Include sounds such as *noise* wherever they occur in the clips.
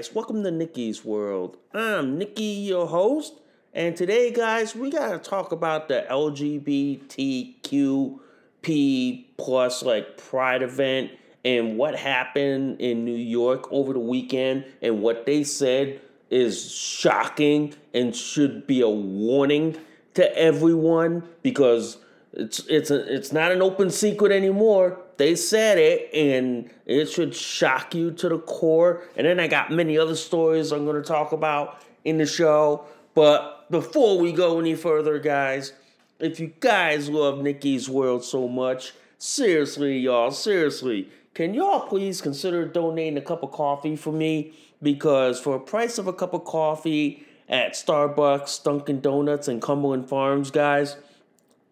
Guys. Welcome to Nikki's World. I'm Nikki, your host, and today, guys, we gotta talk about the LGBTQP plus like Pride event and what happened in New York over the weekend and what they said is shocking and should be a warning to everyone because it's it's a, it's not an open secret anymore. They said it, and it should shock you to the core. And then I got many other stories I'm going to talk about in the show. But before we go any further, guys, if you guys love Nikki's World so much, seriously, y'all, seriously, can y'all please consider donating a cup of coffee for me? Because for a price of a cup of coffee at Starbucks, Dunkin' Donuts, and Cumberland Farms, guys,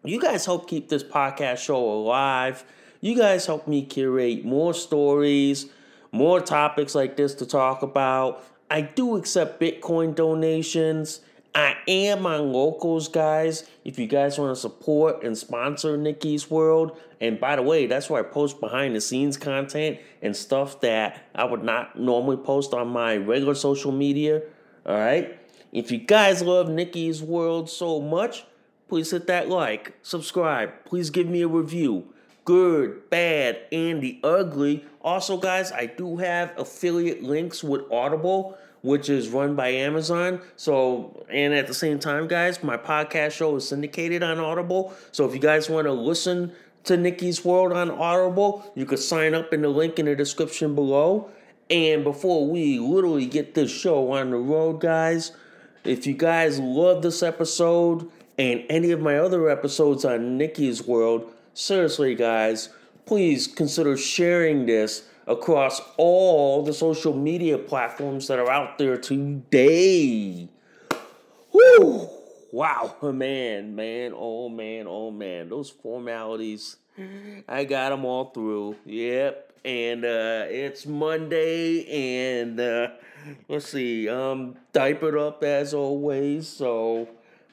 you guys help keep this podcast show alive. You guys help me curate more stories, more topics like this to talk about. I do accept Bitcoin donations. I am on locals, guys. If you guys want to support and sponsor Nikki's World, and by the way, that's where I post behind the scenes content and stuff that I would not normally post on my regular social media. All right. If you guys love Nikki's World so much, please hit that like, subscribe. Please give me a review good, bad, and the ugly. Also, guys, I do have affiliate links with Audible, which is run by Amazon. So, and at the same time, guys, my podcast show is syndicated on Audible. So, if you guys want to listen to Nikki's World on Audible, you could sign up in the link in the description below. And before we literally get this show on the road, guys, if you guys love this episode and any of my other episodes on Nikki's World, seriously, guys, please consider sharing this across all the social media platforms that are out there today. Whew! Wow, man, man, oh man, oh man, those formalities, I got them all through. Yep, and uh, it's Monday, and uh, let's see, I'm diapered up as always, so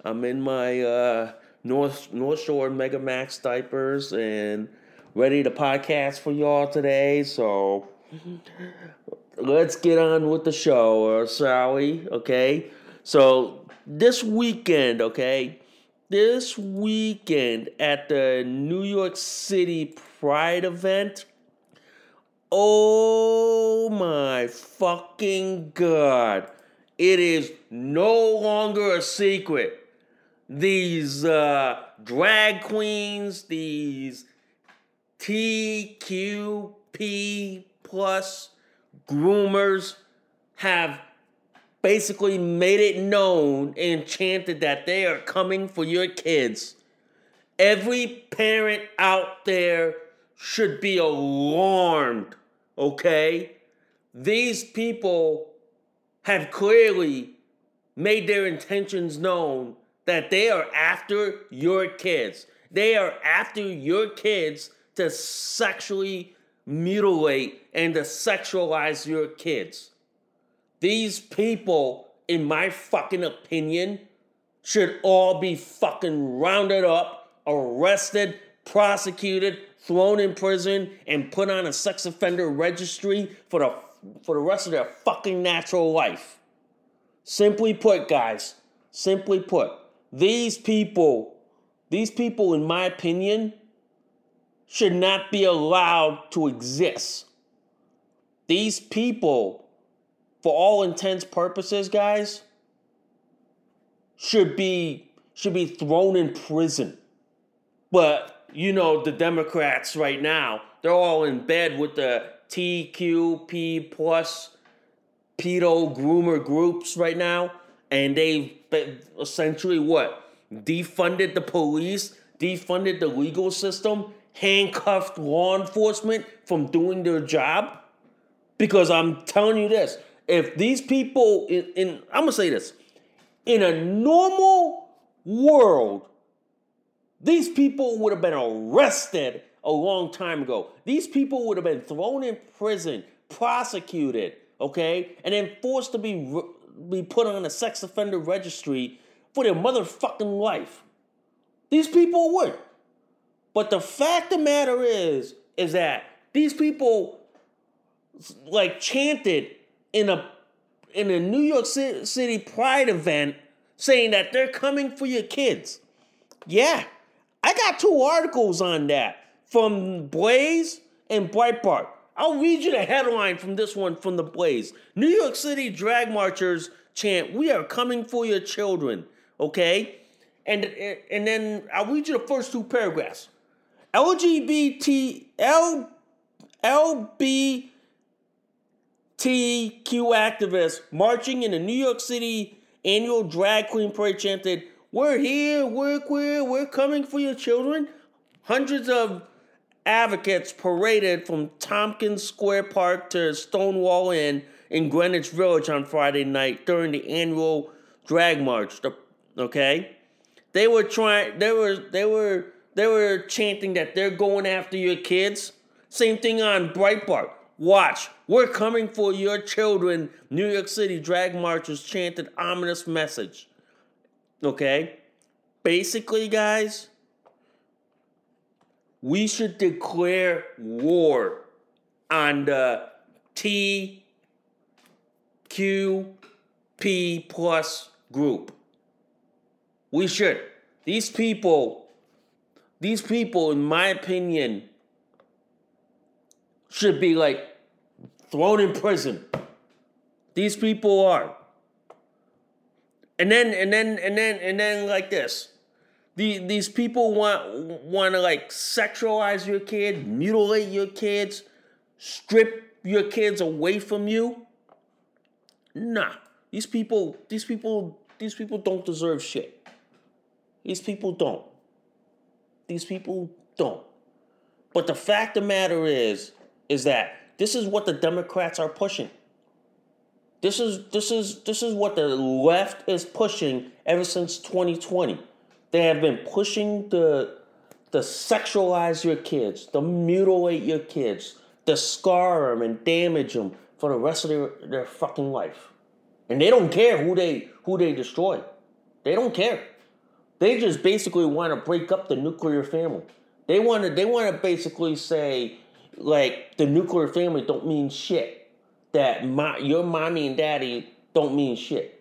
I'm in my uh, North North Shore Mega Max diapers and ready to podcast for y'all today. So let's get on with the show, uh, shall we? Okay. So this weekend, okay, this weekend at the New York City Pride event. Oh my fucking god. It is no longer a secret these uh, drag queens, these TQP plus groomers have basically made it known and chanted that they are coming for your kids. Every parent out there should be alarmed, okay? These people have clearly made their intentions known that they are after your kids. They are after your kids to sexually mutilate and to sexualize your kids. These people, in my fucking opinion, should all be fucking rounded up, arrested, prosecuted, thrown in prison, and put on a sex offender registry for the for the rest of their fucking natural life. Simply put, guys, simply put, these people, these people, in my opinion, should not be allowed to exist. These people, for all intents purposes, guys, should be should be thrown in prison. But you know the Democrats right now, they're all in bed with the TQP plus pedo groomer groups right now, and they've essentially what defunded the police, defunded the legal system, handcuffed law enforcement from doing their job. Because I'm telling you this, if these people in, in I'm gonna say this, in a normal world, these people would have been arrested a long time ago. These people would have been thrown in prison, prosecuted, okay, and then forced to be be put on a sex offender registry for their motherfucking life. These people would. But the fact of the matter is, is that these people like chanted in a in a New York City Pride event saying that they're coming for your kids. Yeah, I got two articles on that from Blaze and Breitbart. I'll read you the headline from this one from the Blaze. New York City drag marchers chant, "We are coming for your children." Okay, and and then I'll read you the first two paragraphs. LGBT L LB activists marching in the New York City annual drag queen parade chanted, We're here, we're queer, we're coming for your children. Hundreds of advocates paraded from Tompkins Square Park to Stonewall Inn in Greenwich Village on Friday night during the annual drag march. Okay? They were trying they were they were they were chanting that they're going after your kids. Same thing on Breitbart. Watch, we're coming for your children. New York City drag marchers chanted ominous message. Okay? Basically, guys, we should declare war on uh, the TQP plus group. We should. These people, these people, in my opinion, should be like thrown in prison. These people are. And then and then and then and then like this. The, these people want want to like sexualize your kid, mutilate your kids, strip your kids away from you. Nah. These people these people these people don't deserve shit. These people don't. These people don't. But the fact of the matter is is that this is what the Democrats are pushing. This is this is this is what the left is pushing ever since 2020. They have been pushing the the sexualize your kids, the mutilate your kids, the scar them and damage them for the rest of their, their fucking life. And they don't care who they who they destroy. They don't care. They just basically want to break up the nuclear family. They want to they want to basically say like the nuclear family don't mean shit. That my your mommy and daddy don't mean shit.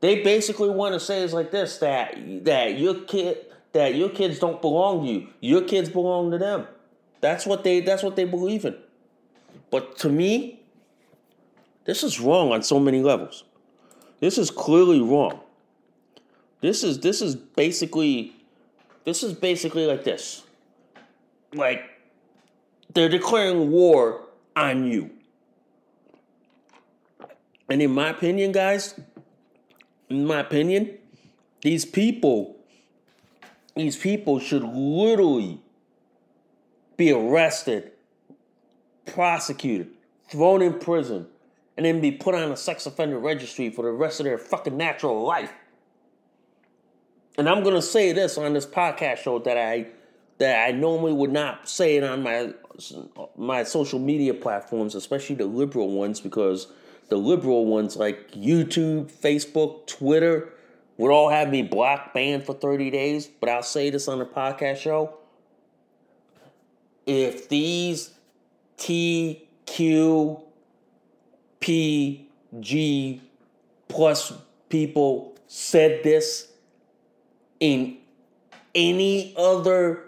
They basically want to say is like this that that your kid that your kids don't belong to you. Your kids belong to them. That's what they that's what they believe in. But to me, this is wrong on so many levels. This is clearly wrong. This is this is basically this is basically like this. Like they're declaring war on you. And in my opinion, guys, in my opinion, these people, these people should literally be arrested, prosecuted, thrown in prison, and then be put on a sex offender registry for the rest of their fucking natural life. and I'm gonna say this on this podcast show that I that I normally would not say it on my my social media platforms, especially the liberal ones, because the liberal ones like YouTube, Facebook, Twitter would all have me blocked, banned for 30 days. But I'll say this on the podcast show. If these TQPG plus people said this in any other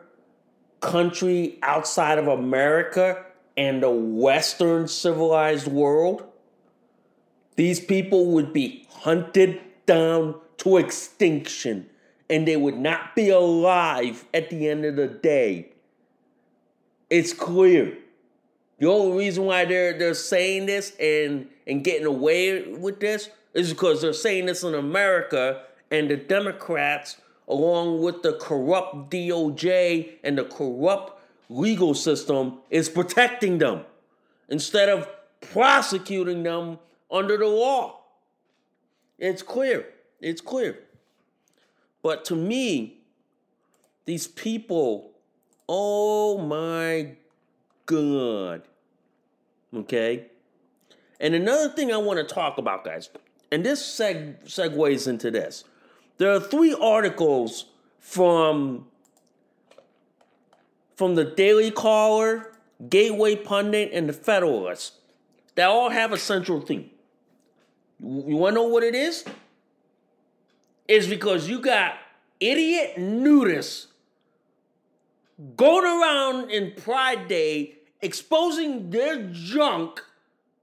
country outside of America and the Western civilized world, these people would be hunted down to extinction and they would not be alive at the end of the day. It's clear. The only reason why they're they're saying this and and getting away with this is because they're saying this in America and the Democrats along with the corrupt DOJ and the corrupt legal system is protecting them instead of prosecuting them under the law. It's clear. It's clear. But to me, these people, oh my God. Okay? And another thing I want to talk about, guys, and this seg- segues into this. There are three articles from from the Daily Caller, Gateway Pundit, and the Federalist that all have a central theme. You want to know what it is? It's because you got idiot nudists going around in Pride Day exposing their junk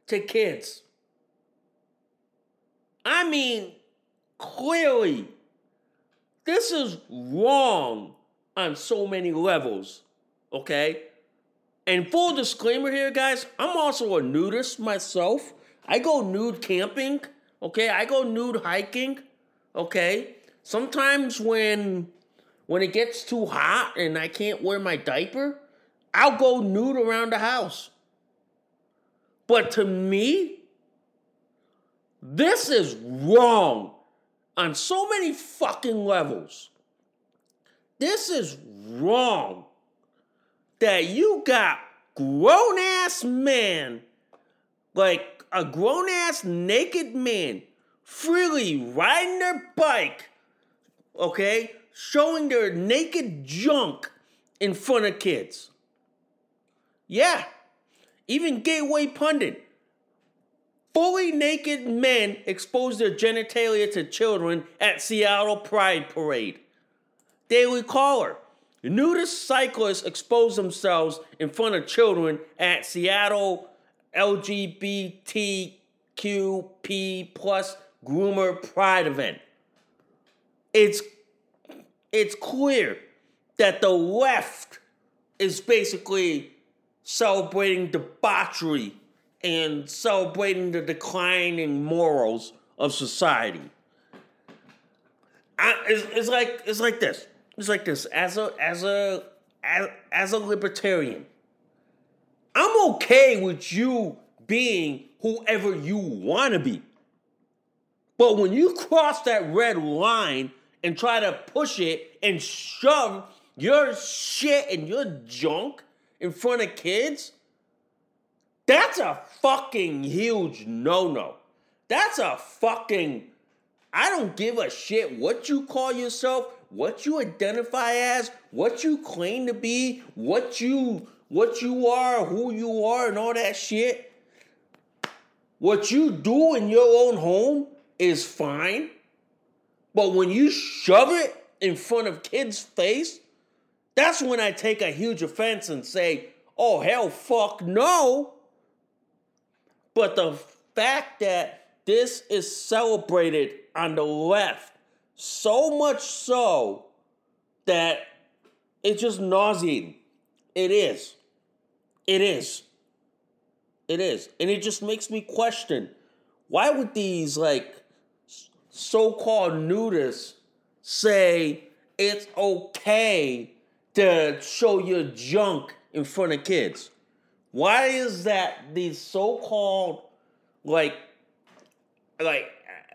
to kids. I mean, clearly, this is wrong on so many levels, okay? And full disclaimer here, guys, I'm also a nudist myself. I go nude camping, okay? I go nude hiking, okay? Sometimes when when it gets too hot and I can't wear my diaper, I'll go nude around the house. But to me, this is wrong on so many fucking levels. This is wrong that you got grown ass man, like a grown ass naked man, freely riding their bike, okay, showing their naked junk in front of kids. Yeah, even Gateway Pundit. Fully naked men expose their genitalia to children at Seattle Pride Parade. Daily Caller. Nudist cyclists expose themselves in front of children at Seattle LGBTQP plus groomer pride event. It's it's clear that the left is basically celebrating debauchery and celebrating the declining morals of society. I, it's, it's like it's like this. It's like this. As a as a as, as a libertarian, I'm okay with you being whoever you want to be. But when you cross that red line and try to push it and shove your shit and your junk in front of kids, that's a fucking huge no no. That's a fucking. I don't give a shit what you call yourself, what you identify as, what you claim to be, what you what you are, who you are, and all that shit. What you do in your own home is fine. But when you shove it in front of kids' face, that's when I take a huge offense and say, oh, hell, fuck no. But the fact that this is celebrated on the left, so much so that it's just nauseating. It is. It is. It is. And it just makes me question why would these, like, so called nudists say it's okay to show your junk in front of kids? Why is that these so-called like like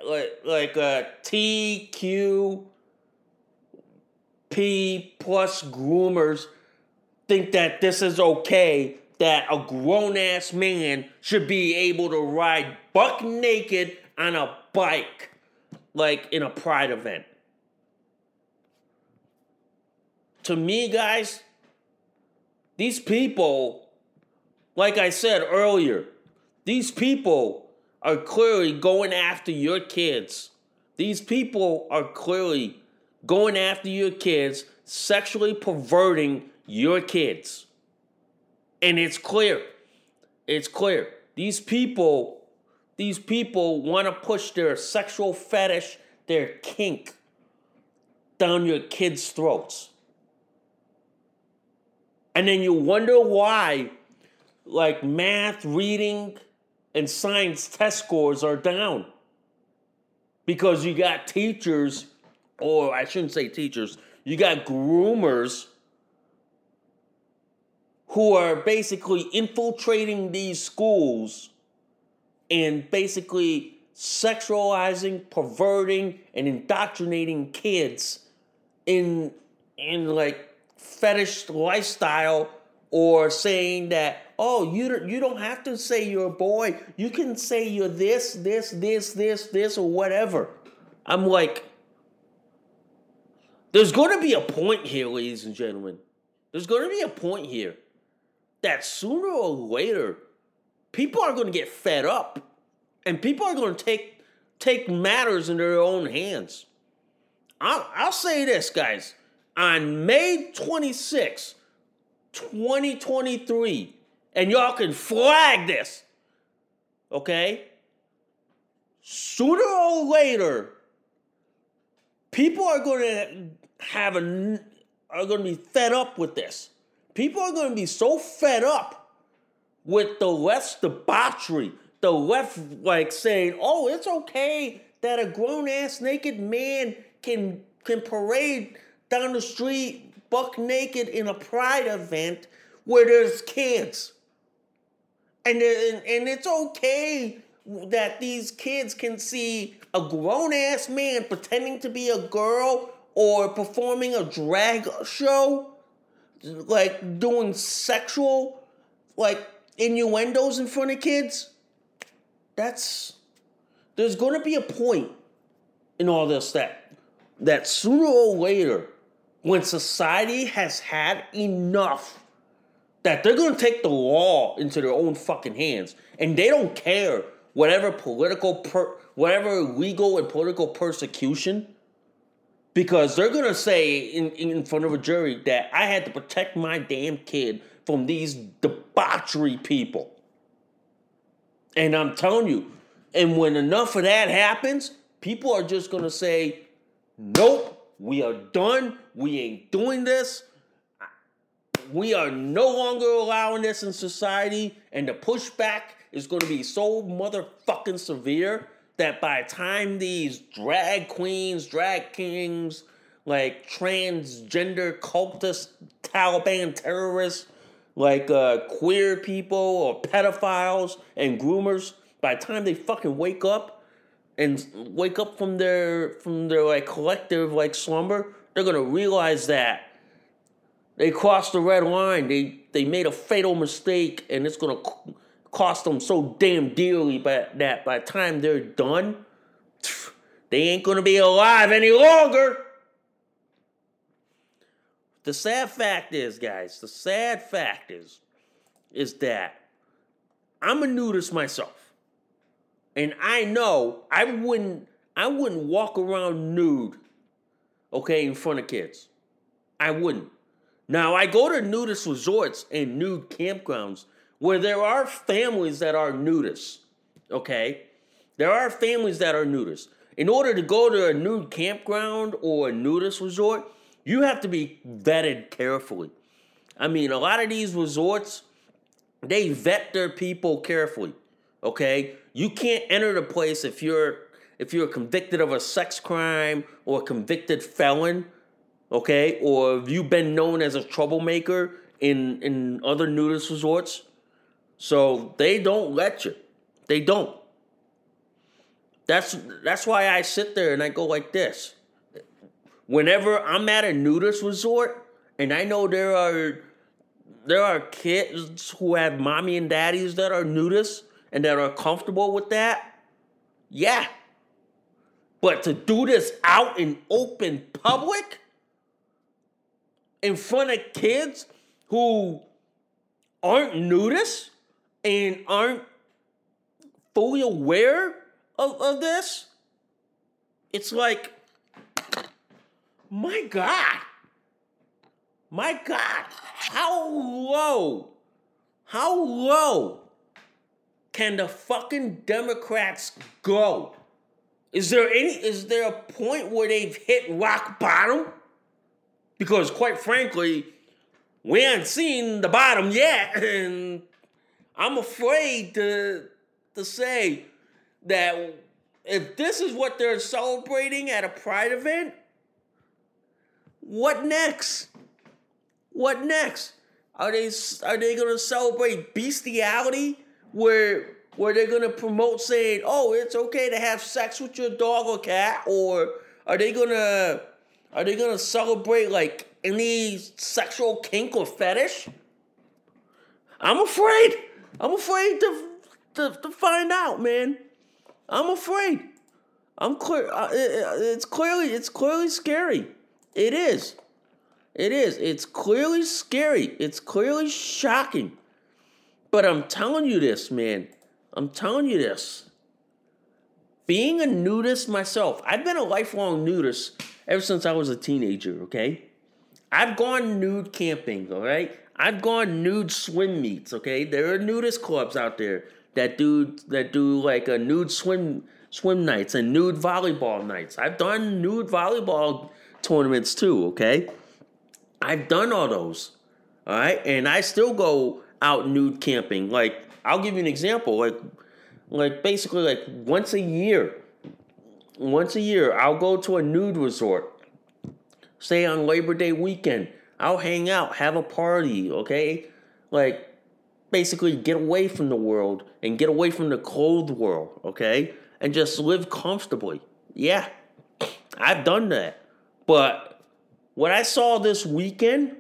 like like uh TQ P plus groomers think that this is okay, that a grown ass man should be able to ride buck naked on a bike like in a pride event. To me, guys, these people, like I said earlier, these people are clearly going after your kids. These people are clearly going after your kids, sexually perverting your kids. And it's clear. It's clear. These people, these people want to push their sexual fetish, their kink down your kids' throats. And then you wonder why, like math, reading, and science test scores are down. Because you got teachers, or I shouldn't say teachers, you got groomers who are basically infiltrating these schools and basically sexualizing, perverting, and indoctrinating kids in in like fetish lifestyle or saying that oh you don't, you don't have to say you're a boy. You can say you're this this this this this or whatever. I'm like there's going to be a point here ladies and gentlemen. There's going to be a point here that sooner or later people are going to get fed up and people are going to take take matters in their own hands I'll, I'll say this guys on May 26, 2023, and y'all can flag this, okay? Sooner or later, people are going to have a are going to be fed up with this. People are going to be so fed up with the left's debauchery, the left like saying, "Oh, it's okay that a grown ass naked man can can parade down the street buck naked in a pride event where there's kids. And, and, and it's okay that these kids can see a grown ass man pretending to be a girl or performing a drag show, like doing sexual, like innuendos in front of kids. That's there's going to be a point in all this that that sooner or later when society has had enough that they're going to take the law into their own fucking hands and they don't care whatever political per, whatever legal and political persecution because they're going to say in, in front of a jury that I had to protect my damn kid from these debauchery people. And I'm telling you, and when enough of that happens, people are just going to say, nope, we are done. We ain't doing this. We are no longer allowing this in society, and the pushback is going to be so motherfucking severe that by time these drag queens, drag kings, like transgender cultists, Taliban terrorists, like uh, queer people or pedophiles and groomers, by the time they fucking wake up, and wake up from their from their like collective like slumber, they're gonna realize that they crossed the red line. They they made a fatal mistake, and it's gonna cost them so damn dearly. But that by the time they're done, *sniffs* they ain't gonna be alive any longer. The sad fact is, guys, the sad fact is, is that I'm a nudist myself. And I know I wouldn't I wouldn't walk around nude, okay, in front of kids. I wouldn't. Now I go to nudist resorts and nude campgrounds where there are families that are nudists. Okay? There are families that are nudists. In order to go to a nude campground or a nudist resort, you have to be vetted carefully. I mean, a lot of these resorts, they vet their people carefully. Okay? You can't enter the place if you're if you're convicted of a sex crime or a convicted felon, okay, or if you've been known as a troublemaker in in other nudist resorts. So they don't let you. They don't. That's that's why I sit there and I go like this. whenever I'm at a nudist resort and I know there are there are kids who have mommy and daddies that are nudists and that are comfortable with that, yeah. But to do this out in open public in front of kids who aren't nudists and aren't fully aware of, of this, it's like, my God. My God. How low, how low can the fucking Democrats go? Is there any, is there a point where they've hit rock bottom? Because quite frankly, we haven't seen the bottom yet, *laughs* and I'm afraid to to say that if this is what they're celebrating at a pride event, what next? What next? Are they are they gonna celebrate bestiality where where they're gonna promote saying, oh, it's okay to have sex with your dog or cat, or are they gonna are they gonna celebrate like any sexual kink or fetish? I'm afraid. I'm afraid to to, to find out, man. I'm afraid. I'm clear. Uh, it's clearly it's clearly scary. It is. It is. It's clearly scary. It's clearly shocking. But I'm telling you this, man. I'm telling you this. Being a nudist myself, I've been a lifelong nudist ever since I was a teenager, okay? I've gone nude camping, all right? I've gone nude swim meets, okay? There are nudist clubs out there that do that do like a nude swim swim nights and nude volleyball nights. I've done nude volleyball tournaments too, okay? I've done all those. All right? And I still go out nude camping. Like I'll give you an example. Like like basically like once a year. Once a year I'll go to a nude resort say on Labor Day weekend. I'll hang out, have a party, okay? Like, basically get away from the world and get away from the cold world, okay? And just live comfortably. Yeah, *clears throat* I've done that. But what I saw this weekend,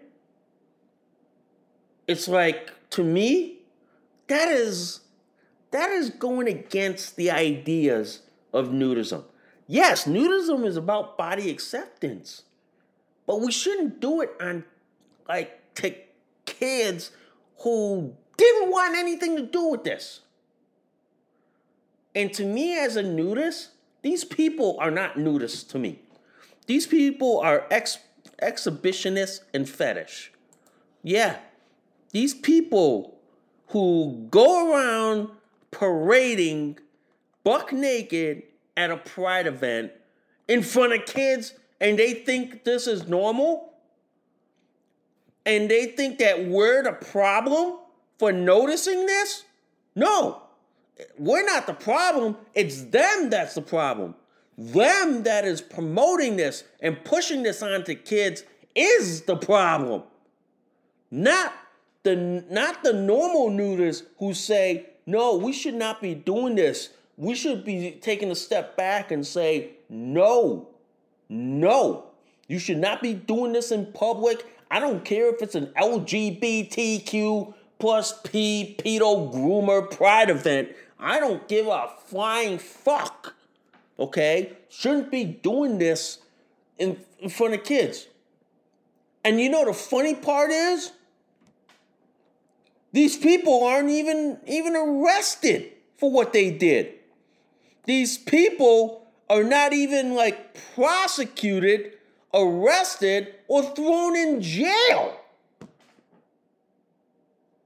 it's like, to me, that is that is going against the ideas of nudism. Yes, nudism is about body acceptance. But we shouldn't do it on like to kids who didn't want anything to do with this. And to me, as a nudist, these people are not nudists to me. These people are ex- exhibitionists and fetish. Yeah, these people who go around parading buck naked at a pride event in front of kids and they think this is normal and they think that we're the problem for noticing this? No, we're not the problem. It's them that's the problem. Them that is promoting this and pushing this onto kids is the problem. Not the not the normal nudists who say, "No, we should not be doing this. We should be taking a step back and say, "No. No, you should not be doing this in public. I don't care if it's an LGBTQ plus P pedo groomer pride event. I don't give a flying fuck. Okay? Shouldn't be doing this in, in front of kids. And you know the funny part is? These people aren't even even arrested for what they did. These people are not even like prosecuted, arrested, or thrown in jail.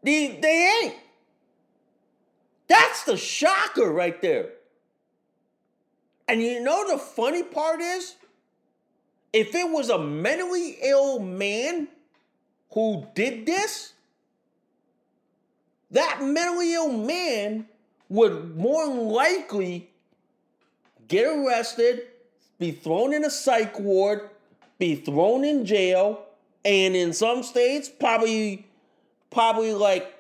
They, they ain't. That's the shocker right there. And you know the funny part is? If it was a mentally ill man who did this, that mentally ill man would more likely get arrested, be thrown in a psych ward, be thrown in jail, and in some states, probably, probably like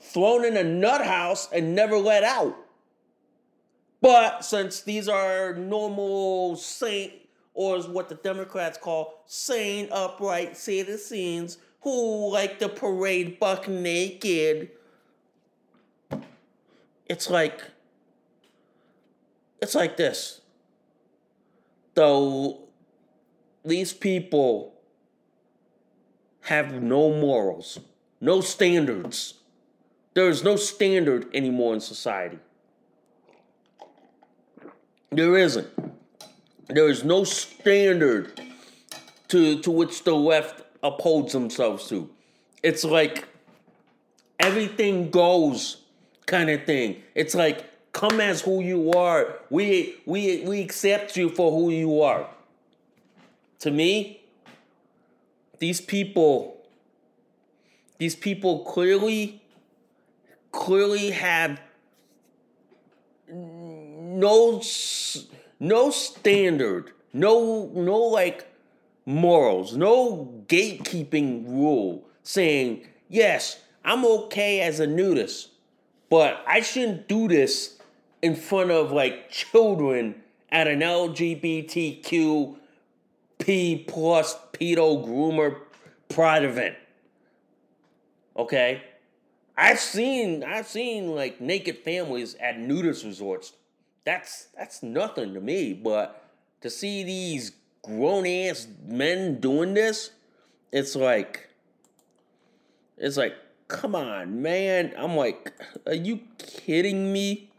thrown in a nut house and never let out. But since these are normal saint, or is what the Democrats call sane, upright citizens who like to parade buck naked. It's like it's like this. Though these people have no morals, no standards. There is no standard anymore in society. There isn't. There is no standard to to which the left upholds themselves to. It's like everything goes kind of thing. It's like come as who you are. We we we accept you for who you are. To me, these people these people clearly clearly have no no standard, no no like morals, no gatekeeping rule saying, "Yes, I'm okay as a nudist, but I shouldn't do this in front of like children at an LGBTQ P plus pedo groomer pride event." Okay? I've seen I've seen like naked families at nudist resorts. That's that's nothing to me, but to see these grown ass men doing this, it's like it's like come on, man. I'm like, are you kidding me?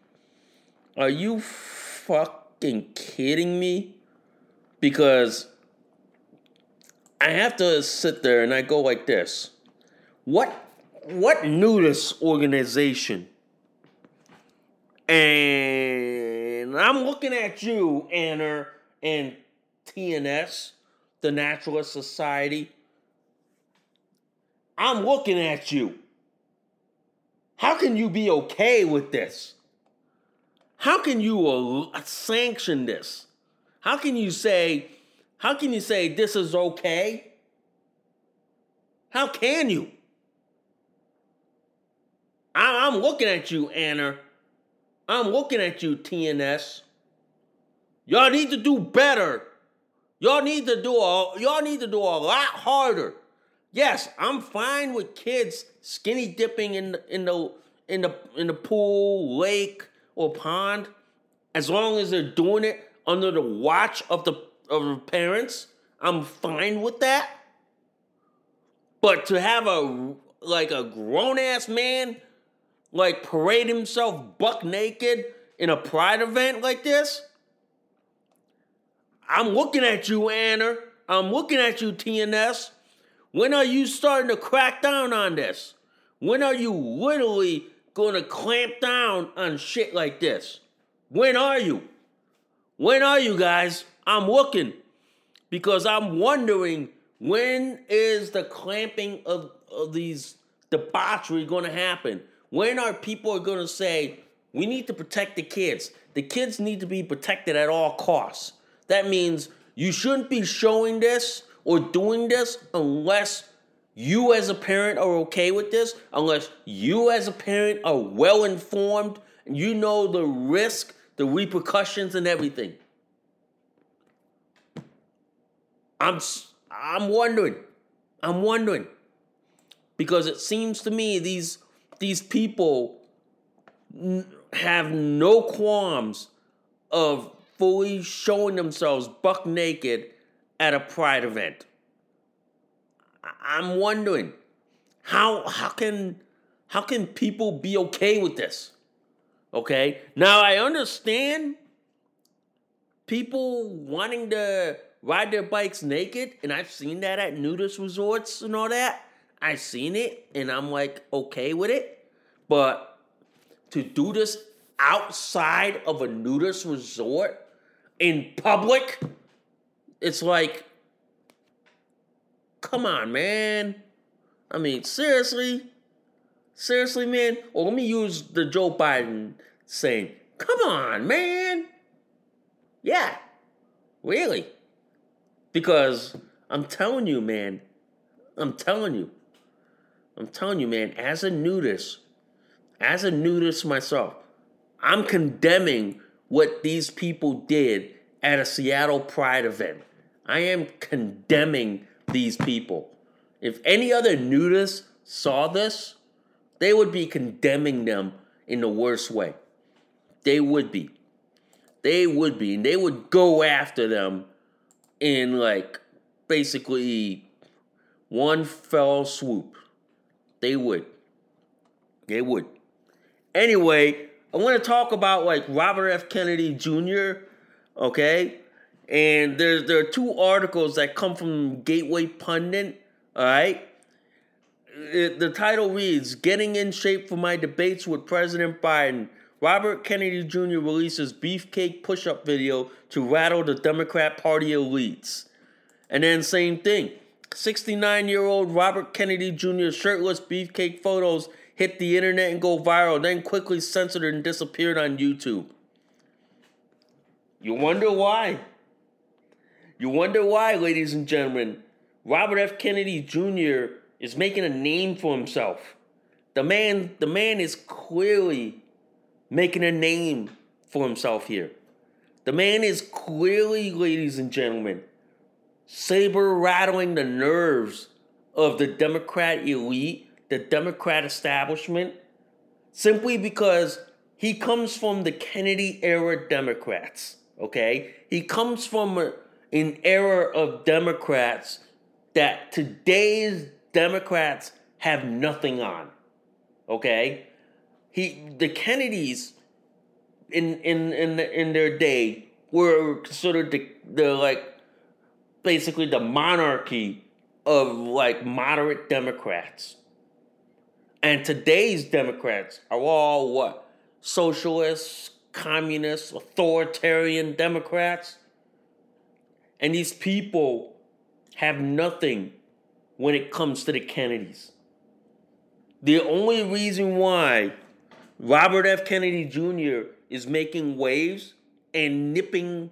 Are you fucking kidding me? Because I have to sit there and I go like this. What what nudist organization? And I'm looking at you, Anna and TNS, the Naturalist Society. I'm looking at you. How can you be okay with this? How can you sanction this? How can you say, how can you say this is okay? How can you? I, am looking at you, Anna. I'm looking at you, TNS. Y'all need to do better. Y'all need to do a y'all need to do a lot harder. Yes, I'm fine with kids skinny dipping in the in the in the in the pool, lake, or pond, as long as they're doing it under the watch of the of the parents. I'm fine with that. But to have a like a grown ass man like parade himself buck naked in a pride event like this? I'm looking at you, Anna. I'm looking at you, TNS. When are you starting to crack down on this? When are you literally going to clamp down on shit like this? When are you? When are you guys? I'm looking because I'm wondering when is the clamping of, of these debauchery going to happen? When are people going to say, we need to protect the kids? The kids need to be protected at all costs. That means you shouldn't be showing this or doing this unless you as a parent are okay with this, unless you as a parent are well informed and you know the risk, the repercussions, and everything. I'm I'm wondering. I'm wondering because it seems to me these these people have no qualms of fully showing themselves buck naked at a pride event. I'm wondering how how can how can people be okay with this? Okay? Now I understand people wanting to ride their bikes naked and I've seen that at nudist resorts and all that. I've seen it and I'm like okay with it, but to do this outside of a nudist resort in public, it's like, come on, man. I mean, seriously? Seriously, man? Or let me use the Joe Biden saying, come on, man. Yeah, really. Because I'm telling you, man, I'm telling you, I'm telling you, man, as a nudist, as a nudist myself, I'm condemning what these people did at a Seattle Pride event. I am condemning these people. If any other nudists saw this, they would be condemning them in the worst way. They would be. They would be. And they would go after them in like basically one fell swoop. They would. They would. Anyway, I want to talk about like Robert F. Kennedy Jr. Okay, and there's there are two articles that come from Gateway Pundit. All right, it, the title reads "Getting in Shape for My Debates with President Biden." Robert Kennedy Jr. releases beefcake push-up video to rattle the Democrat Party elites. And then same thing. 69-year-old Robert Kennedy Jr. shirtless beefcake photos hit the internet and go viral, then quickly censored and disappeared on YouTube. You wonder why? You wonder why, ladies and gentlemen, Robert F. Kennedy Jr. is making a name for himself. The man, the man is clearly making a name for himself here. The man is clearly, ladies and gentlemen, saber rattling the nerves of the Democrat elite the Democrat establishment simply because he comes from the Kennedy era Democrats, okay? He comes from a, an era of Democrats that today's Democrats have nothing on. Okay? He the Kennedys in in in in their day were considered the the like basically the monarchy of like moderate Democrats. And today's Democrats are all what? Socialists, communists, authoritarian Democrats. And these people have nothing when it comes to the Kennedys. The only reason why Robert F. Kennedy Jr. is making waves and nipping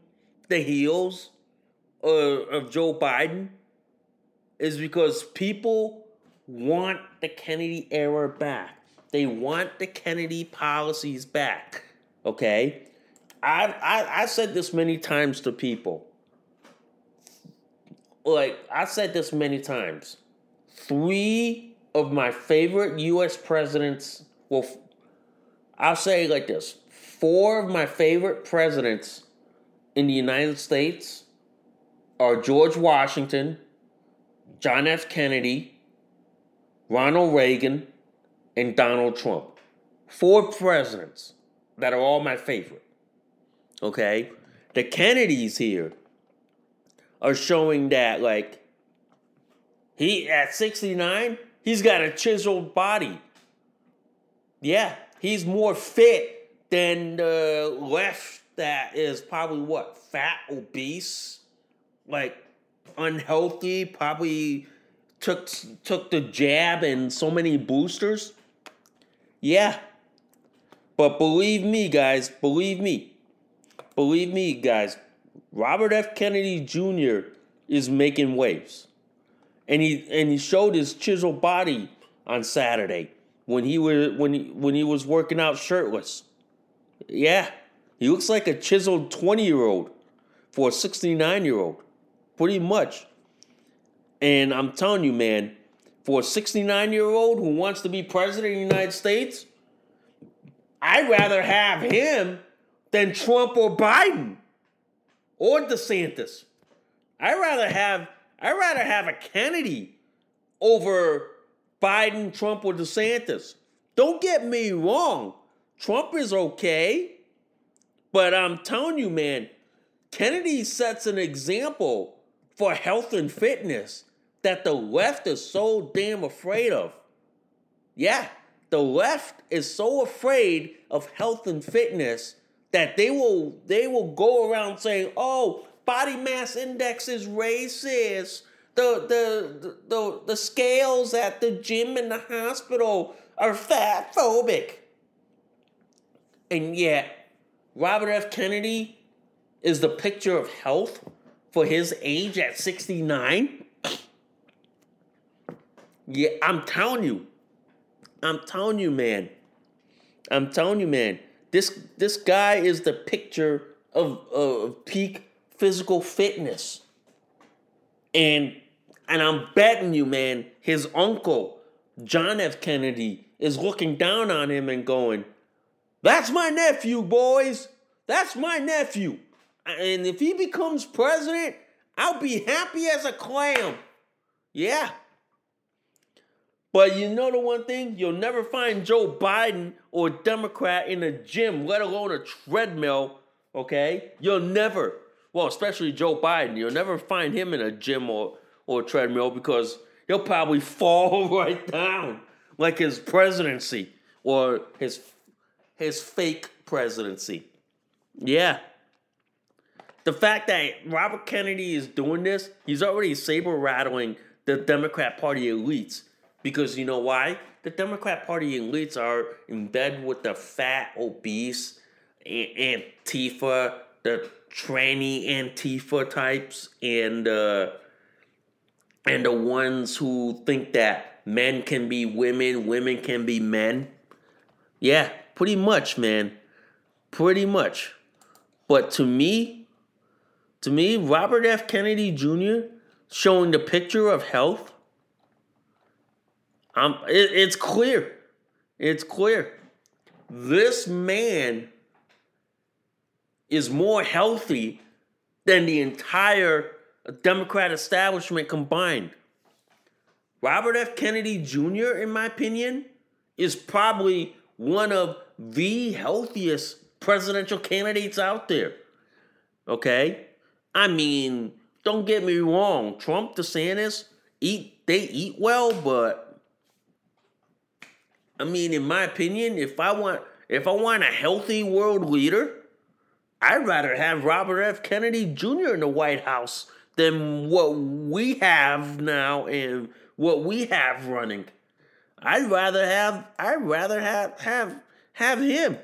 the heels of, of Joe Biden is because people want the Kennedy era back. They want the Kennedy policies back. Okay? I I I said this many times to people. Like I said this many times. Three of my favorite US presidents well I'll say like this. Four of my favorite presidents in the United States are George Washington, John F. Kennedy, Ronald Reagan, and Donald Trump. Four presidents that are all my favorite. Okay? The Kennedys here are showing that, like, he at 69, he's got a chiseled body. Yeah, he's more fit than the left that is probably what? Fat, obese, like unhealthy, probably took took the jab and so many boosters. Yeah. But believe me, guys, believe me. Believe me, guys. Robert F. Kennedy Jr. is making waves. And he and he showed his chiseled body on Saturday when he was when he when he was working out shirtless. Yeah. He looks like a chiseled 20-year-old for a 69-year-old. Pretty much. And I'm telling you, man, for a 69 year old who wants to be president of the United States, I'd rather have him than Trump or Biden or DeSantis. I'd rather have I'd rather have a Kennedy over Biden, Trump, or DeSantis. Don't get me wrong. Trump is okay. But I'm telling you, man, Kennedy sets an example for health and fitness that the left is so damn afraid of. Yeah, the left is so afraid of health and fitness that they will they will go around saying, "Oh, body mass index is racist. The the the the scales at the gym and the hospital are fat phobic." And yet, Robert F. Kennedy is the picture of health for his age at 69. *clears throat* Yeah, I'm telling you. I'm telling you, man. I'm telling you, man. This this guy is the picture of, of peak physical fitness. And and I'm betting you, man, his uncle, John F. Kennedy, is looking down on him and going, That's my nephew, boys. That's my nephew. And if he becomes president, I'll be happy as a clam. Yeah. But you know the one thing? You'll never find Joe Biden or Democrat in a gym, let alone a treadmill, okay? You'll never, well, especially Joe Biden, you'll never find him in a gym or, or a treadmill because he'll probably *laughs* fall *laughs* right down like his presidency or his his fake presidency. Yeah. The fact that Robert Kennedy is doing this, he's already saber rattling the Democrat Party elites. Because you know why? The Democrat Party elites are in bed with the fat, obese, Antifa, the tranny Antifa types, and uh, and the ones who think that men can be women, women can be men. Yeah, pretty much, man. Pretty much. But to me, to me, Robert F. Kennedy Jr. showing the picture of health, um, it, it's clear. It's clear. This man is more healthy than the entire Democrat establishment combined. Robert F. Kennedy Jr., in my opinion, is probably one of the healthiest presidential candidates out there. Okay? I mean, don't get me wrong, Trump, DeSantis, eat they eat well, but I mean, in my opinion, if I want if I want a healthy world leader, I'd rather have Robert F. Kennedy Jr. in the White House than what we have now and what we have running. I'd rather have I'd rather have have have him.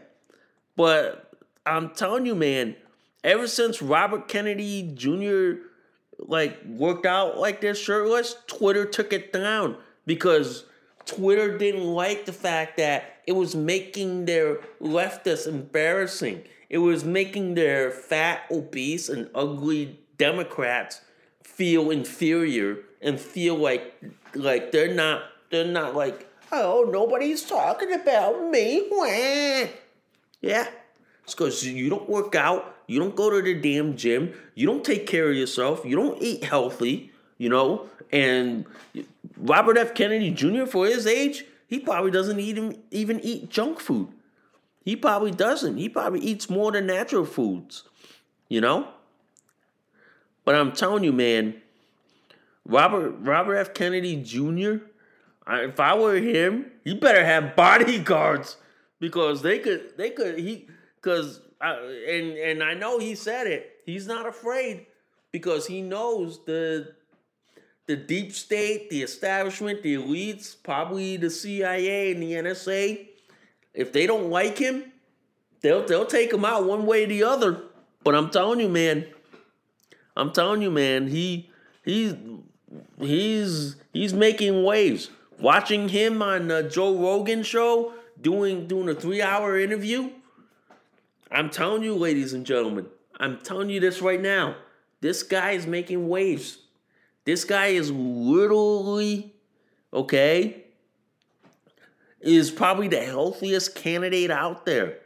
But I'm telling you, man, ever since Robert Kennedy Jr. like worked out like this shirtless, Twitter took it down because Twitter didn't like the fact that it was making their leftists embarrassing. It was making their fat, obese, and ugly Democrats feel inferior and feel like like they're not they're not like oh nobody's talking about me. Yeah, it's because you don't work out, you don't go to the damn gym, you don't take care of yourself, you don't eat healthy, you know. And Robert F. Kennedy Jr. for his age, he probably doesn't even even eat junk food. He probably doesn't. He probably eats more than natural foods, you know. But I'm telling you, man, Robert Robert F. Kennedy Jr. I, if I were him, he better have *laughs* bodyguards because they could they could he because and and I know he said it. He's not afraid because he knows the the deep state, the establishment, the elites, probably the CIA and the NSA if they don't like him, they'll they'll take him out one way or the other. But I'm telling you, man, I'm telling you, man, he he's he's he's making waves. Watching him on the Joe Rogan show doing doing a three hour interview. I'm telling you, ladies and gentlemen, I'm telling you this right now. This guy is making waves. This guy is literally okay is probably the healthiest candidate out there.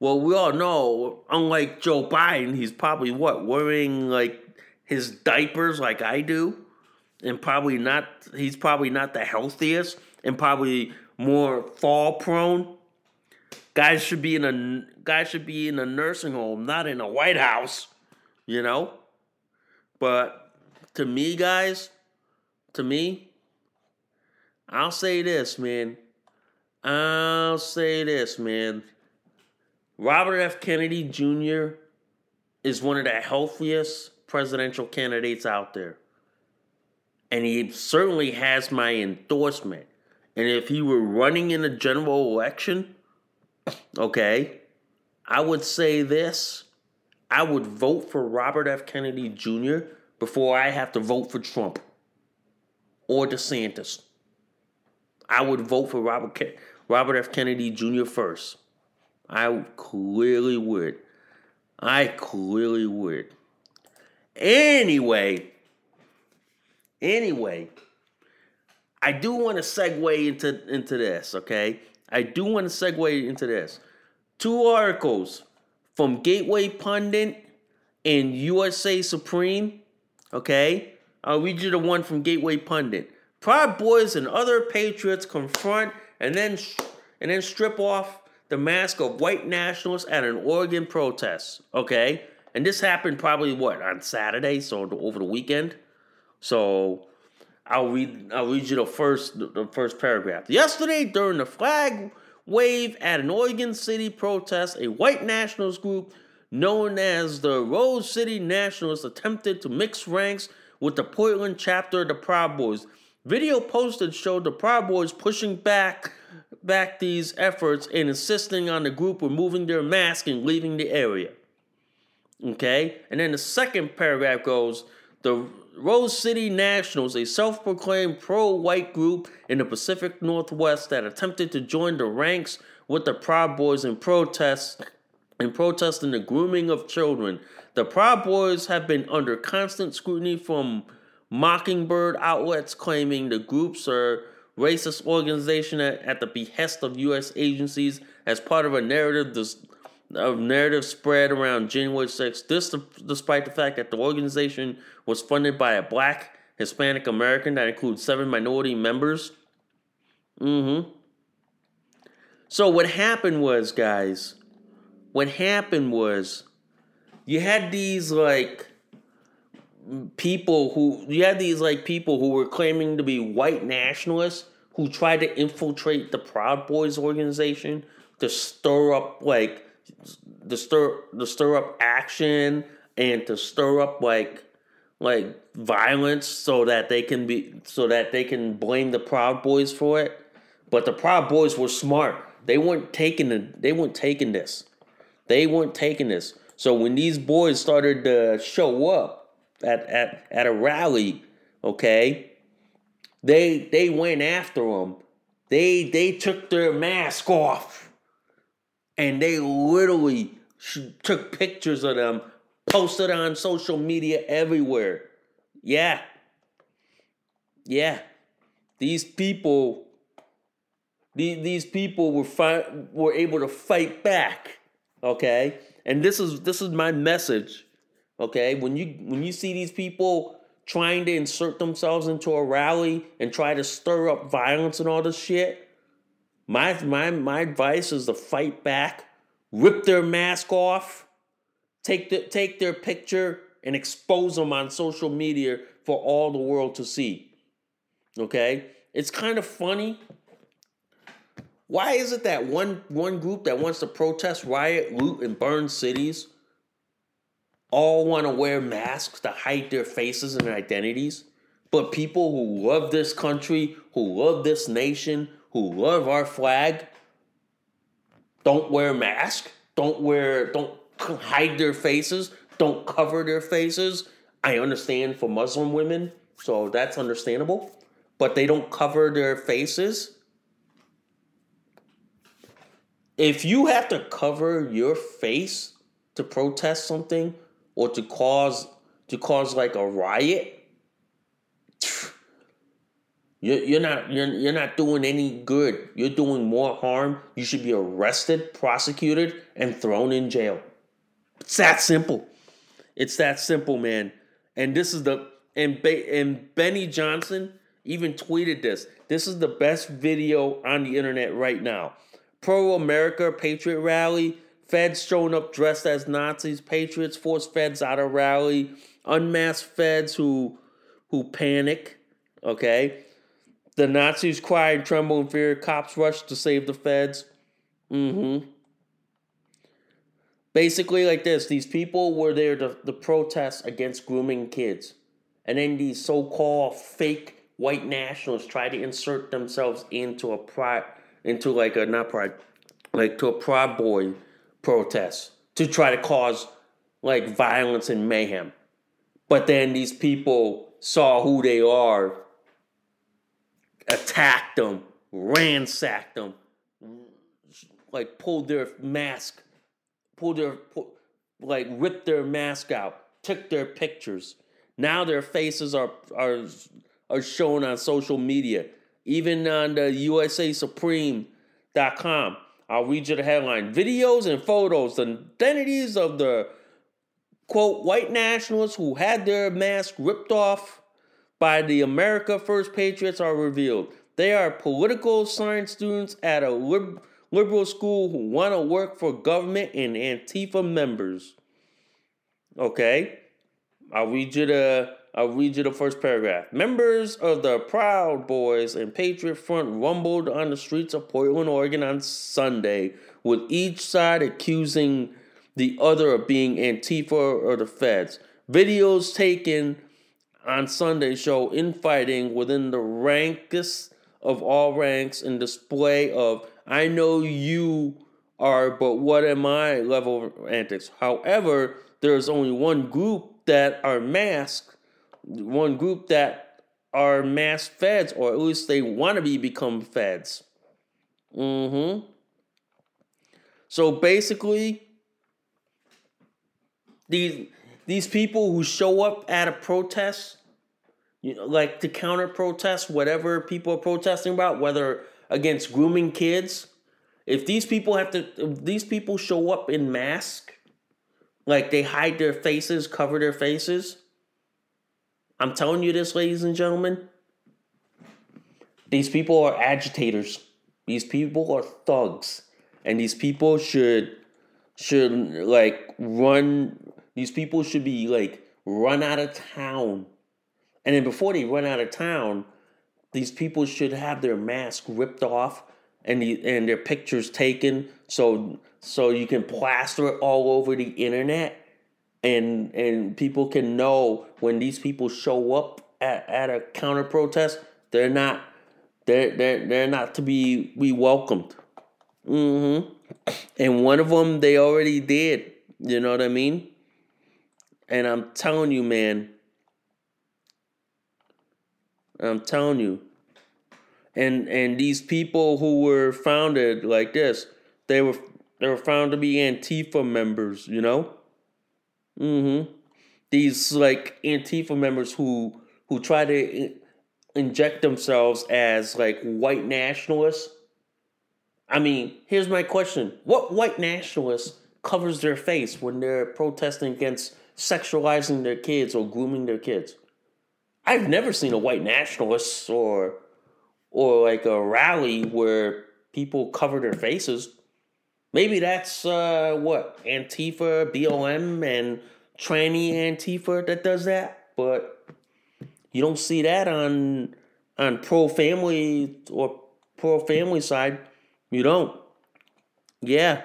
Well, we all know, unlike Joe Biden, he's probably what, wearing like his diapers like I do, and probably not, he's probably not the healthiest and probably more fall prone. Guys should be in a guys should be in a nursing home, not in a White House, you know. But to me, guys, to me, I'll say this, man. I'll say this, man. Robert F. Kennedy Jr. is one of the healthiest presidential candidates out there. And he certainly has my endorsement. And if he were running in a general election, okay, I would say this I would vote for Robert F. Kennedy Jr. before I have to vote for Trump or DeSantis. I would vote for Robert Kennedy. Robert F. Kennedy Jr. first. I clearly would. I clearly would. Anyway, anyway, I do want to segue into into this, okay? I do want to segue into this. Two articles from Gateway Pundit and USA Supreme, okay? I'll read you the one from Gateway Pundit. Proud Boys and other patriots confront and then and then strip off the mask of white nationalists at an Oregon protest. Okay, and this happened probably what on Saturday, so over the weekend. So I'll read I'll read you the first the first paragraph. Yesterday during the flag wave at an Oregon City protest, a white nationalist group known as the Rose City Nationalists attempted to mix ranks with the Portland chapter of the Proud Boys. Video posted showed the Proud Boys pushing back back these efforts and insisting on the group removing their mask and leaving the area. Okay? And then the second paragraph goes The Rose City Nationals, a self proclaimed pro white group in the Pacific Northwest that attempted to join the ranks with the Proud Boys in protest in protesting the grooming of children. The Proud Boys have been under constant scrutiny from Mockingbird outlets claiming the groups are racist organization at, at the behest of U.S. agencies as part of a narrative this, of narrative spread around January 6th. This, despite the fact that the organization was funded by a black Hispanic American that includes seven minority members. Mm-hmm. So what happened was, guys, what happened was you had these like people who you had these like people who were claiming to be white nationalists who tried to infiltrate the Proud Boys organization to stir up like to stir to stir up action and to stir up like like violence so that they can be so that they can blame the Proud Boys for it. But the Proud Boys were smart. They weren't taking the, they weren't taking this. They weren't taking this. So when these boys started to show up at, at, at a rally, okay, they they went after them. They they took their mask off, and they literally took pictures of them, posted on social media everywhere. Yeah, yeah, these people, these these people were fi- were able to fight back. Okay, and this is this is my message Okay, when you when you see these people trying to insert themselves into a rally and try to stir up violence and all this shit, my my my advice is to fight back, rip their mask off, take the, take their picture and expose them on social media for all the world to see. Okay? It's kind of funny. Why is it that one one group that wants to protest, riot, loot, and burn cities all want to wear masks to hide their faces and identities. But people who love this country, who love this nation, who love our flag, don't wear masks, don't wear, don't hide their faces, don't cover their faces. I understand for Muslim women, so that's understandable. But they don't cover their faces. If you have to cover your face to protest something, or to cause to cause like a riot, *sighs* you're, you're not you're, you're not doing any good. You're doing more harm. You should be arrested, prosecuted, and thrown in jail. It's that simple. It's that simple, man. And this is the and ba- and Benny Johnson even tweeted this. This is the best video on the internet right now. Pro America Patriot Rally Feds showing up dressed as Nazis, patriots force feds out of rally, unmasked feds who who panic. Okay, the Nazis cry and tremble in fear. Cops rush to save the feds. Mm-hmm. Basically, like this: these people were there to, to protest against grooming kids, and then these so-called fake white nationalists try to insert themselves into a pride, into like a not pride, like to a proud boy protest to try to cause like violence and mayhem. But then these people saw who they are, attacked them, ransacked them, like pulled their mask, pulled their, pull, like ripped their mask out, took their pictures. Now their faces are are are shown on social media, even on the USA Supreme.com. I'll read you the headline: Videos and photos, the identities of the quote white nationalists who had their mask ripped off by the America First Patriots are revealed. They are political science students at a lib- liberal school who want to work for government and Antifa members. Okay, I'll read you the I'll read you the first paragraph. Members of the Proud Boys and Patriot Front rumbled on the streets of Portland, Oregon on Sunday, with each side accusing the other of being Antifa or the feds. Videos taken on Sunday show infighting within the rankest of all ranks and display of I know you are, but what am I level antics. However, there's only one group that are masked one group that are mass feds, or at least they want to be become feds. Mm-hmm. So basically, these these people who show up at a protest, you know, like to counter protest, whatever people are protesting about, whether against grooming kids, if these people have to, if these people show up in mask, like they hide their faces, cover their faces, I'm telling you this, ladies and gentlemen. These people are agitators. These people are thugs. And these people should should like run these people should be like run out of town. And then before they run out of town, these people should have their mask ripped off and the, and their pictures taken so so you can plaster it all over the internet and and people can know when these people show up at, at a counter protest, they're not they're they're they're not to be be welcomed. Mm-hmm. And one of them they already did. You know what I mean? And I'm telling you, man. I'm telling you. And and these people who were founded like this, they were they were found to be Antifa members, you know? Mm-hmm. These like Antifa members who who try to inject themselves as like white nationalists. I mean, here's my question: What white nationalist covers their face when they're protesting against sexualizing their kids or grooming their kids? I've never seen a white nationalist or or like a rally where people cover their faces. Maybe that's uh, what Antifa, BLM, and tranny Antifa that does that, but you don't see that on on pro family or pro family side. You don't. Yeah.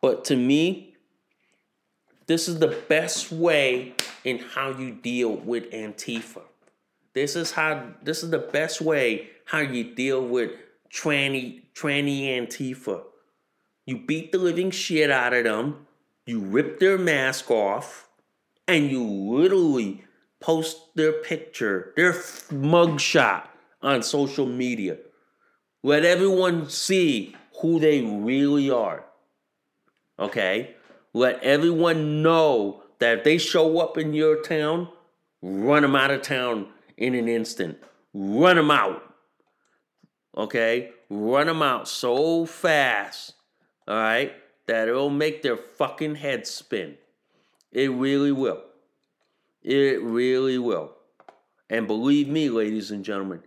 But to me, this is the best way in how you deal with Antifa. This is how this is the best way how you deal with tranny tranny Antifa. You beat the living shit out of them. You rip their mask off. And you literally post their picture, their mugshot on social media. Let everyone see who they really are. Okay? Let everyone know that if they show up in your town, run them out of town in an instant. Run them out. Okay? Run them out so fast all right, that it'll make their fucking head spin. It really will. It really will. And believe me, ladies and gentlemen,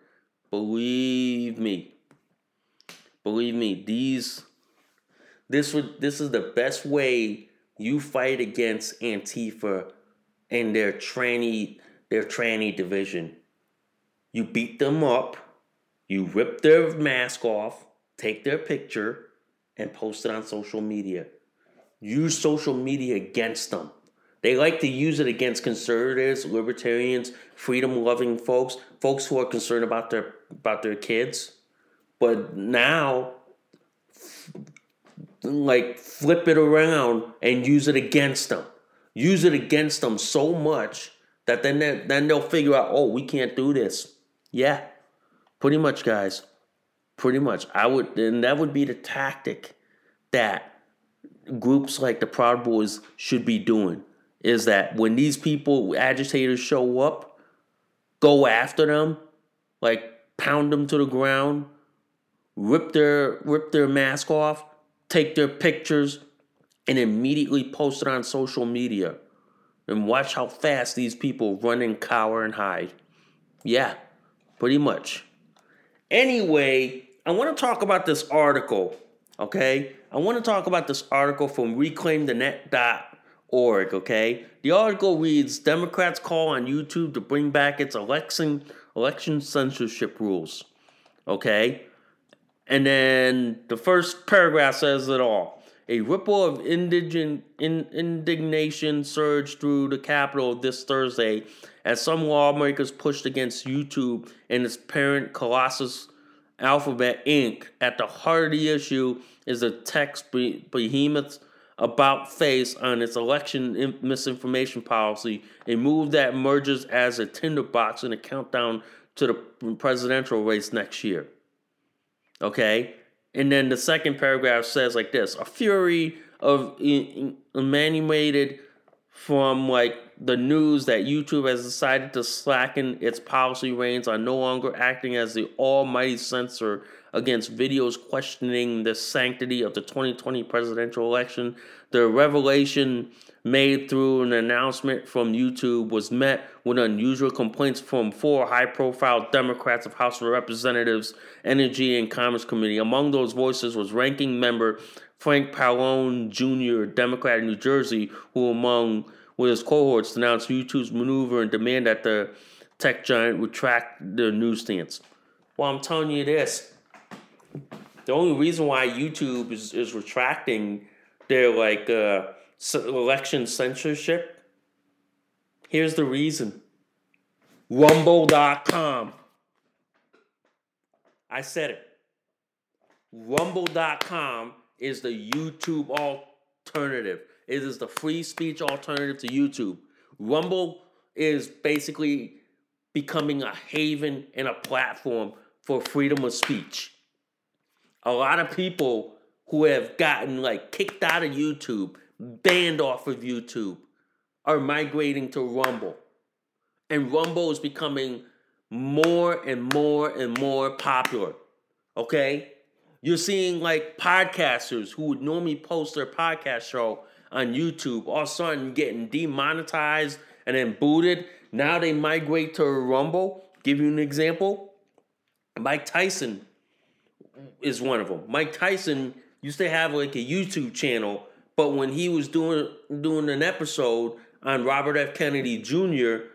believe me. Believe me, these this would this is the best way you fight against Antifa and their tranny their tranny division. You beat them up, you rip their mask off, take their picture, and post it on social media. Use social media against them. They like to use it against conservatives, libertarians, freedom-loving folks, folks who are concerned about their about their kids. But now like flip it around and use it against them. Use it against them so much that then then they'll figure out, "Oh, we can't do this." Yeah. Pretty much, guys. Pretty much. I would, and that would be the tactic that groups like the Proud Boys should be doing is that when these people, agitators, show up, go after them, like pound them to the ground, rip their rip their mask off, take their pictures, and immediately post it on social media. And watch how fast these people run and cower and hide. Yeah, pretty much. Anyway, I want to talk about this article, okay? I want to talk about this article from reclaimthenet.org, okay? The article reads Democrats call on YouTube to bring back its election election censorship rules. Okay? And then the first paragraph says it all. A ripple of indigent, in, indignation surged through the Capitol this Thursday as some lawmakers pushed against YouTube and its parent Colossus Alphabet Inc. At the heart of the issue is the tech behemoth's about face on its election misinformation policy, a move that emerges as a tinderbox in a countdown to the presidential race next year. Okay? And then the second paragraph says like this a fury of emanated from like the news that YouTube has decided to slacken its policy reins are no longer acting as the almighty censor against videos questioning the sanctity of the 2020 presidential election. The revelation made through an announcement from YouTube was met with unusual complaints from four high profile Democrats of House of Representatives Energy and Commerce Committee. Among those voices was ranking member Frank Pallone Jr., Democrat in New Jersey, who, among with his cohorts, denounced YouTube's maneuver and demand that the tech giant retract their news stance. Well, I'm telling you this the only reason why YouTube is, is retracting their like uh, election censorship, here's the reason. Rumble.com. I said it. Rumble.com is the YouTube alternative. It is the free speech alternative to YouTube. Rumble is basically becoming a haven and a platform for freedom of speach a lot of people who have gotten like kicked out of YouTube, banned off of YouTube, are migrating to Rumble. And Rumble is becoming more and more and more popular. Okay? You're seeing like podcasters who would normally post their podcast show on YouTube all of a sudden getting demonetized and then booted. Now they migrate to Rumble. Give you an example. Mike Tyson is one of them. Mike Tyson used to have like a YouTube channel, but when he was doing doing an episode on Robert F. Kennedy Jr.,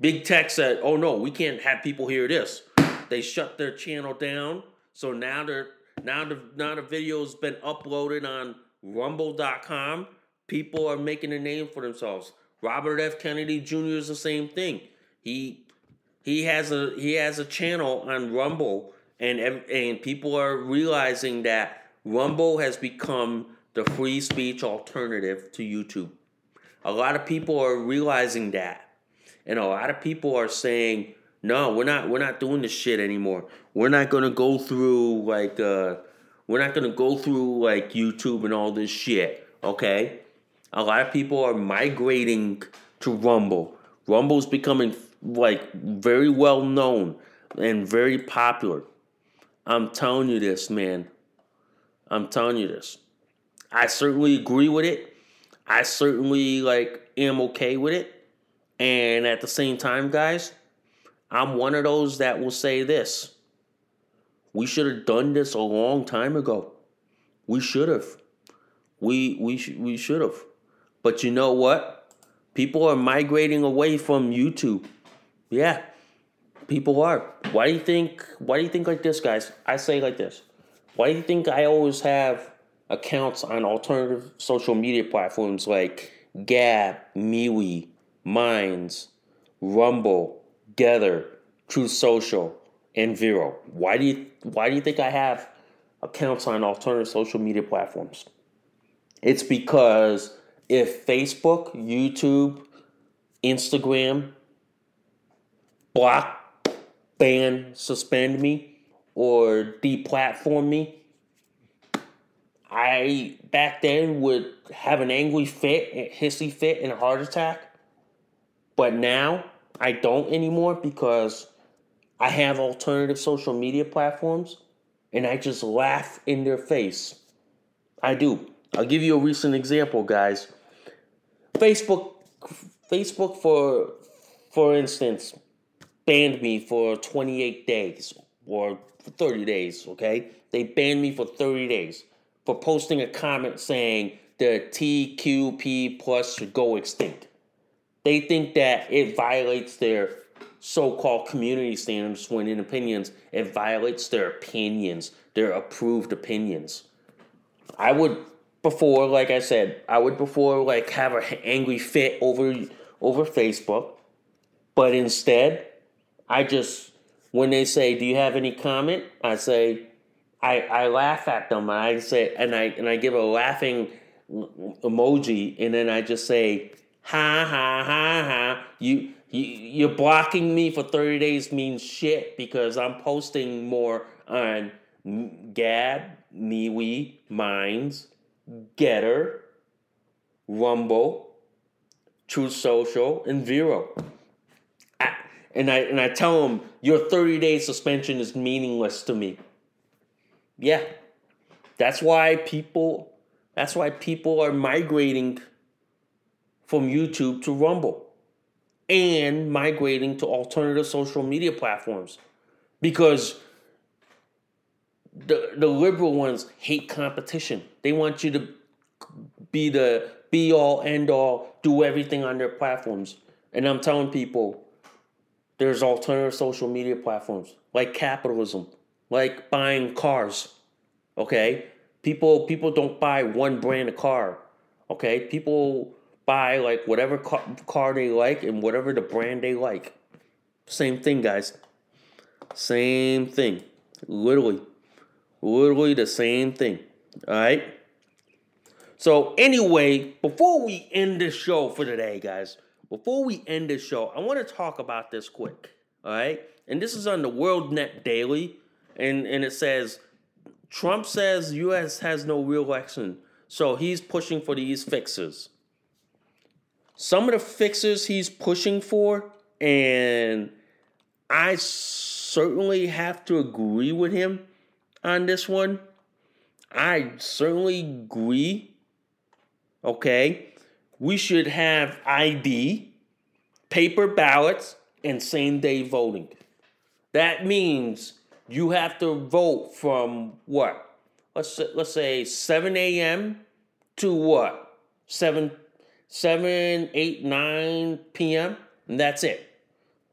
Big Tech said, "Oh no, we can't have people hear this." They shut their channel down. So now they're now the now the video's been uploaded on Rumble.com. People are making a name for themselves. Robert F. Kennedy Jr. is the same thing. He he has a he has a channel on Rumble and and people are realizing that Rumble has become the free speech alternative to YouTube. A lot of people are realizing that, and a lot of people are saying, "No, we're not. We're not doing this shit anymore. We're not gonna go through like uh, we're not gonna go through like YouTube and all this shit." Okay, a lot of people are migrating to Rumble. Rumble's becoming like very well known and very popular. I'm telling you this, man. I'm telling you this. I certainly agree with it. I certainly like am okay with it. And at the same time, guys, I'm one of those that will say this. We should have done this a long time ago. We should have. We we sh- we should have. But you know what? People are migrating away from YouTube. Yeah. People are. Why do you think? Why do you think like this, guys? I say like this. Why do you think I always have accounts on alternative social media platforms like Gab, MeWe, Minds, Rumble, Gettr, Truth Social, and Vero? Why do you Why do you think I have accounts on alternative social media platforms? It's because if Facebook, YouTube, Instagram block ban, suspend me, or deplatform me, I back then would have an angry fit, a hissy fit, and a heart attack. But now I don't anymore because I have alternative social media platforms and I just laugh in their face. I do. I'll give you a recent example, guys. Facebook Facebook for for instance banned me for 28 days or for 30 days, okay? They banned me for 30 days for posting a comment saying the TQP plus should go extinct. They think that it violates their so-called community standards when in opinions it violates their opinions, their approved opinions. I would before, like I said, I would before like have an angry fit over over Facebook, but instead, I just when they say, "Do you have any comment?" I say, I I laugh at them and I say and I and I give a laughing emoji and then I just say, "Ha ha ha ha." You you you're blocking me for thirty days means shit because I'm posting more on Gab, MeWe, Minds, Gettr, Rumble, Truth Social, and Vero. And I and I tell them your 30 day suspension is meaningless to me. Yeah. That's why people that's why people are migrating from YouTube to Rumble and migrating to alternative social media platforms because the the liberal ones hate competition. They want you to be the be all end all, do everything on their platforms. And I'm telling people there's alternative social media platforms like capitalism, like buying cars. Okay? People people don't buy one brand of car. Okay? People buy like whatever car, car they like and whatever the brand they like. Same thing, guys. Same thing. Literally. Literally the same thing. All right? So, anyway, before we end this show for today, guys, before we end this show, I want to talk about this quick. All right? And this is on the World Net Daily. And, and it says Trump says US has no real election. So he's pushing for these fixes. Some of the fixes he's pushing for, and I certainly have to agree with him on this one. I certainly agree. Okay. We should have ID, paper ballots, and same day voting. That means you have to vote from what? Let's let's say 7 a.m. to what? 7 7 8 9 p.m. and that's it.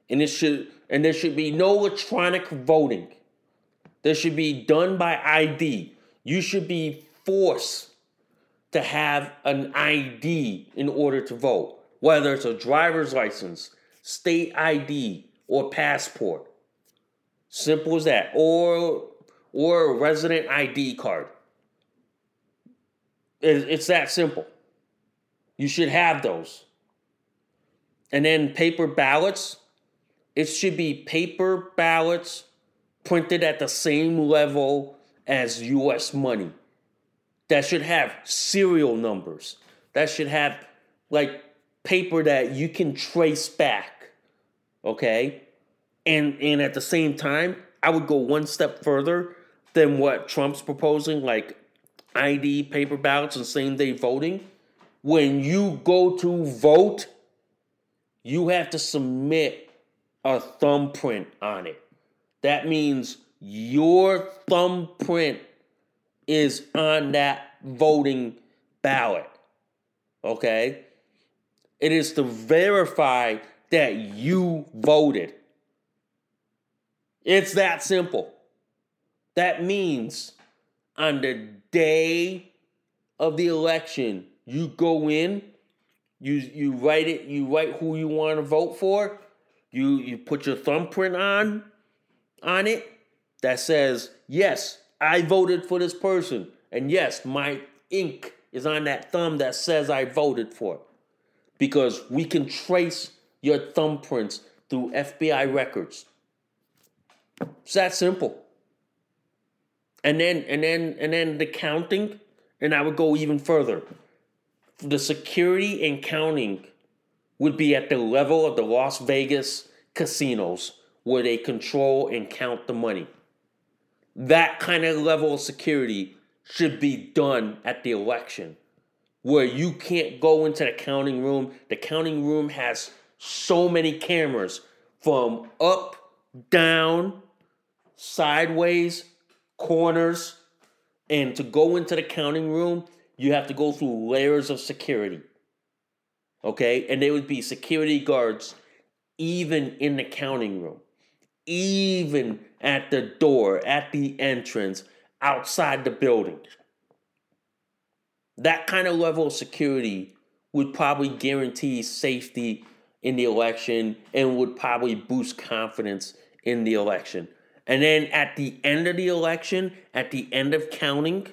And it should and there should be no electronic voting. There should be done by ID. You should be forced to have an ID in order to vote, whether it's a driver's license, state ID, or passport. Simple as that. Or or a resident ID card. It's that simple. You should have those. And then paper ballots, it should be paper ballots printed at the same level as US money. That should have serial numbers. That should have like paper that you can trace back. Okay? And and at the same time, I would go one step further than what Trump's proposing, like ID, paper ballots, and same day voting. When you go to vote, you have to submit a thumbprint on it. That means your thumbprint is on that voting ballot. Okay? It is to verify that you voted. It's that simple. That means on the day of the election, you go in, you you write it, you write who you want to vote for, you you put your thumbprint on on it that says, "Yes, I voted for this person." And yes, my ink is on that thumb that says I voted for. Because we can trace your thumbprints through FBI records. It's that simple. And then and then and then the counting And I would go even further. The security and counting would be at the level of the Las Vegas casinos where they control and count the money. That kind of level of security should be done at the election where you can't go into the counting room. The counting room has so many cameras from up, down, sideways, corners, and to go into the counting room, you have to go through layers of security. Okay? And there would be security guards even in the counting room, even at the door, at the entrance, outside the building. That kind of level of security would probably guarantee safety in the election and would probably boost confidence in the election. And then at the end of the election, at the end of counting,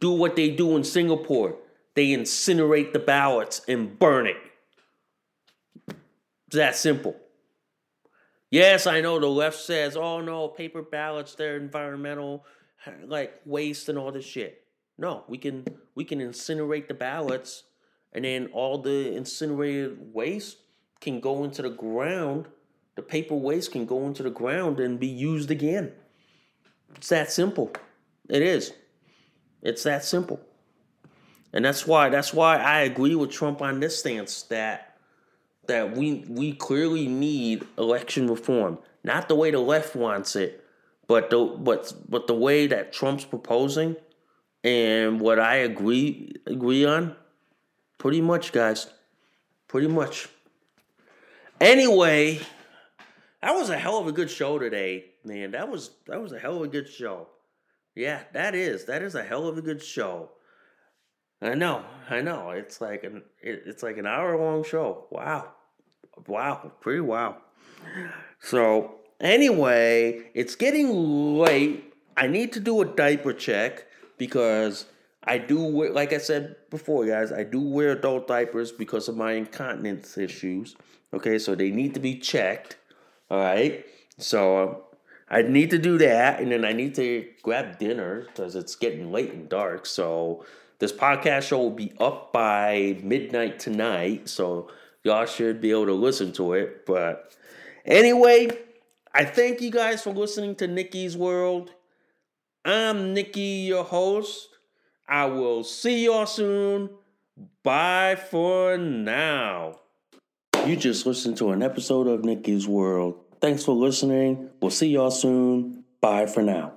do what they do in Singapore. They incinerate the ballots and burn it. It's that simple. Yes, I know the left says, oh no, paper ballots, they're environmental, like waste and all this shit. No, we can we can incinerate the ballots and then all the incinerated waste can go into the ground. The paper waste can go into the ground and be used again. It's that simple. It is. It's that simple. And that's why that's why I agree with Trump on this stance that that we we clearly need election reform. Not the way the left wants it, but the but but the way that Trump's proposing and what I agree agree on, pretty much, guys. Pretty much. Anyway, that was a hell of a good show today, man. That was that was a hell of a good show. Yeah, that is. That is a hell of a good show. I know, I know. It's like an it, it's like an hour long show. Wow, wow, pretty wow. So anyway, it's getting late. I need to do a diaper check because I do wear, like I said before, guys, I do wear adult diapers because of my incontinence issues. Okay, so they need to be checked. All right, so I need to do that, and then I need to grab dinner because it's getting late and dark. So this podcast show will be up by midnight tonight, so y'all should be able to listen to it. But anyway, I thank you guys for listening to Nikki's World. I'm Nikki, your host. I will see y'all soon. Bye for now. You just listened to an episode of Nikki's World. Thanks for listening. We'll see y'all soon. Bye for now.